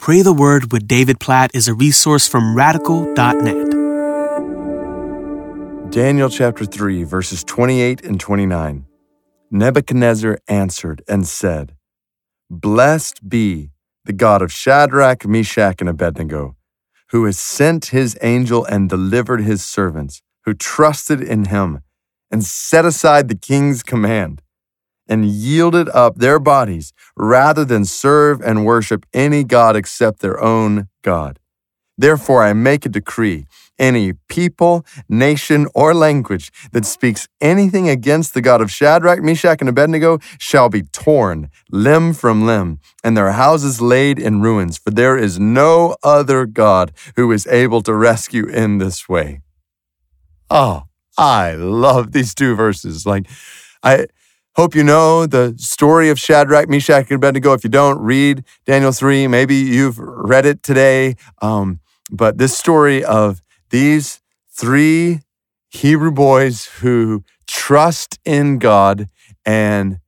Pray the Word with David Platt is a resource from radical.net. Daniel chapter 3, verses 28 and 29. Nebuchadnezzar answered and said, Blessed be the God of Shadrach, Meshach, and Abednego, who has sent his angel and delivered his servants, who trusted in him and set aside the king's command and yielded up their bodies rather than serve and worship any God except their own God. Therefore, I make a decree any people, nation, or language that speaks anything against the God of Shadrach, Meshach, and Abednego shall be torn limb from limb, and their houses laid in ruins, for there is no other God who is able to rescue in this way. Oh, I love these two verses. Like, I hope you know the story of Shadrach, Meshach, and Abednego. If you don't, read Daniel 3. Maybe you've read it today. Um, but this story of these three Hebrew boys who trust in God and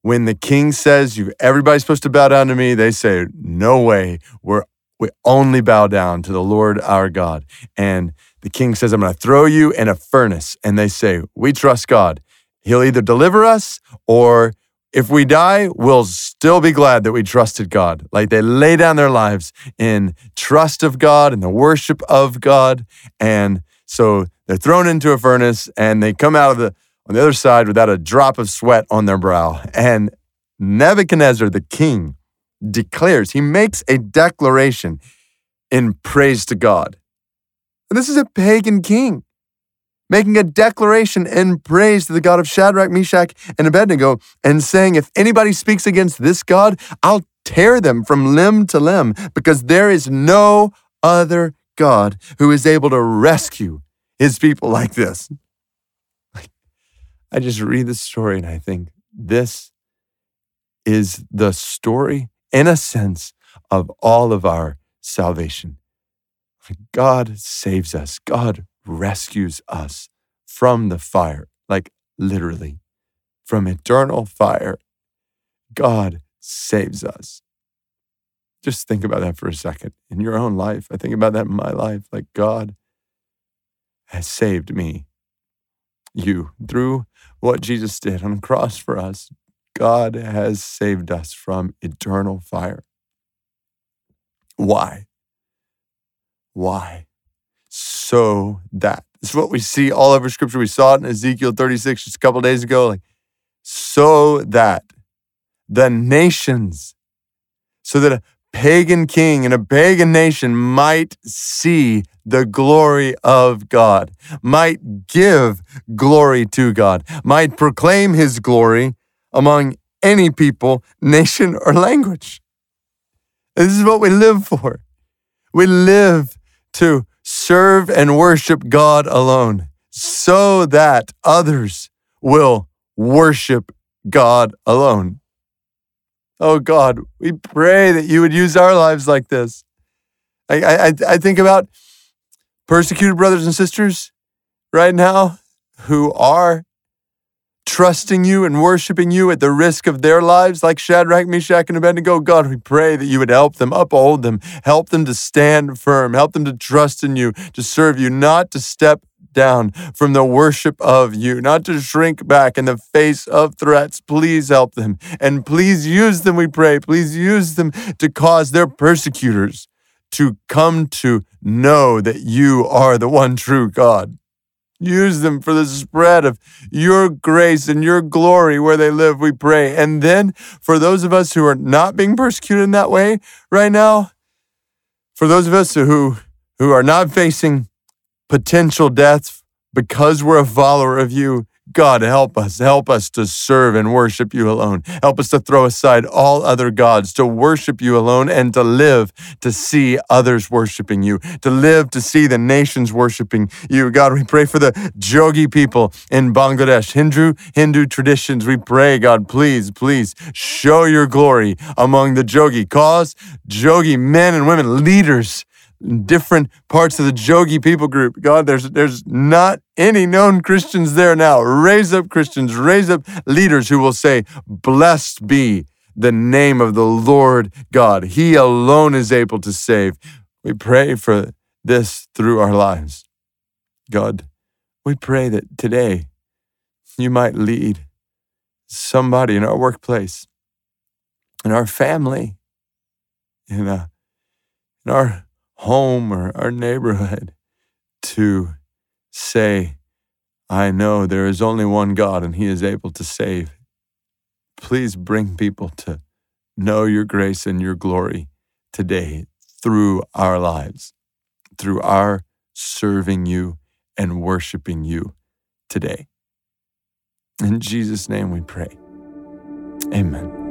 when the king says you everybody's supposed to bow down to me, they say, No way. We're we only bow down to the Lord our God. And the king says, I'm gonna throw you in a furnace. And they say, We trust God. He'll either deliver us or if we die, we'll still be glad that we trusted God. Like they lay down their lives in trust of God and the worship of God. And so they're thrown into a furnace and they come out of the on the other side without a drop of sweat on their brow. And Nebuchadnezzar, the king, declares, he makes a declaration in praise to God. And this is a pagan king making a declaration in praise to the God of Shadrach, Meshach, and Abednego, and saying, If anybody speaks against this God, I'll tear them from limb to limb, because there is no other God who is able to rescue his people like this. I just read this story and I think this is the story, in a sense, of all of our salvation. God saves us. God rescues us from the fire, like literally from eternal fire. God saves us. Just think about that for a second in your own life. I think about that in my life. Like God has saved me, you, through what Jesus did on the cross for us. God has saved us from eternal fire. Why? Why? So that. It's what we see all over scripture. We saw it in Ezekiel 36 just a couple days ago. Like, so that the nations, so that a pagan king and a pagan nation might see the glory of God, might give glory to God, might proclaim his glory among any people, nation, or language. This is what we live for. We live to serve and worship God alone so that others will worship God alone. Oh God, we pray that you would use our lives like this. I, I, I think about persecuted brothers and sisters right now who are trusting you and worshiping you at the risk of their lives, like Shadrach, Meshach, and Abednego. God, we pray that you would help them, uphold them, help them to stand firm, help them to trust in you, to serve you, not to step down from the worship of you, not to shrink back in the face of threats. Please help them. And please use them, we pray. Please use them to cause their persecutors to come to know that you are the one true God. Use them for the spread of your grace and your glory where they live, we pray. And then for those of us who are not being persecuted in that way right now, for those of us who, who are not facing potential death because we're a follower of you, God, help us. Help us to serve and worship you alone. Help us to throw aside all other gods, to worship you alone, and to live to see others worshiping you, to live to see the nations worshiping you. God, we pray for the Jogi people in Bangladesh, Hindu, Hindu traditions. We pray, God, please, please show your glory among the Jogi. Cause Jogi men and women, leaders, different parts of the Jogi people group. God, there's there's not any known Christians there now. Raise up Christians, raise up leaders who will say, Blessed be the name of the Lord God. He alone is able to save. We pray for this through our lives. God, we pray that today you might lead somebody in our workplace, in our family, in, a, in our home or our neighborhood to say, I know there is only one God and He is able to save. Please bring people to know your grace and your glory today through our lives, through our serving you and worshiping you today. In Jesus' name we pray. Amen.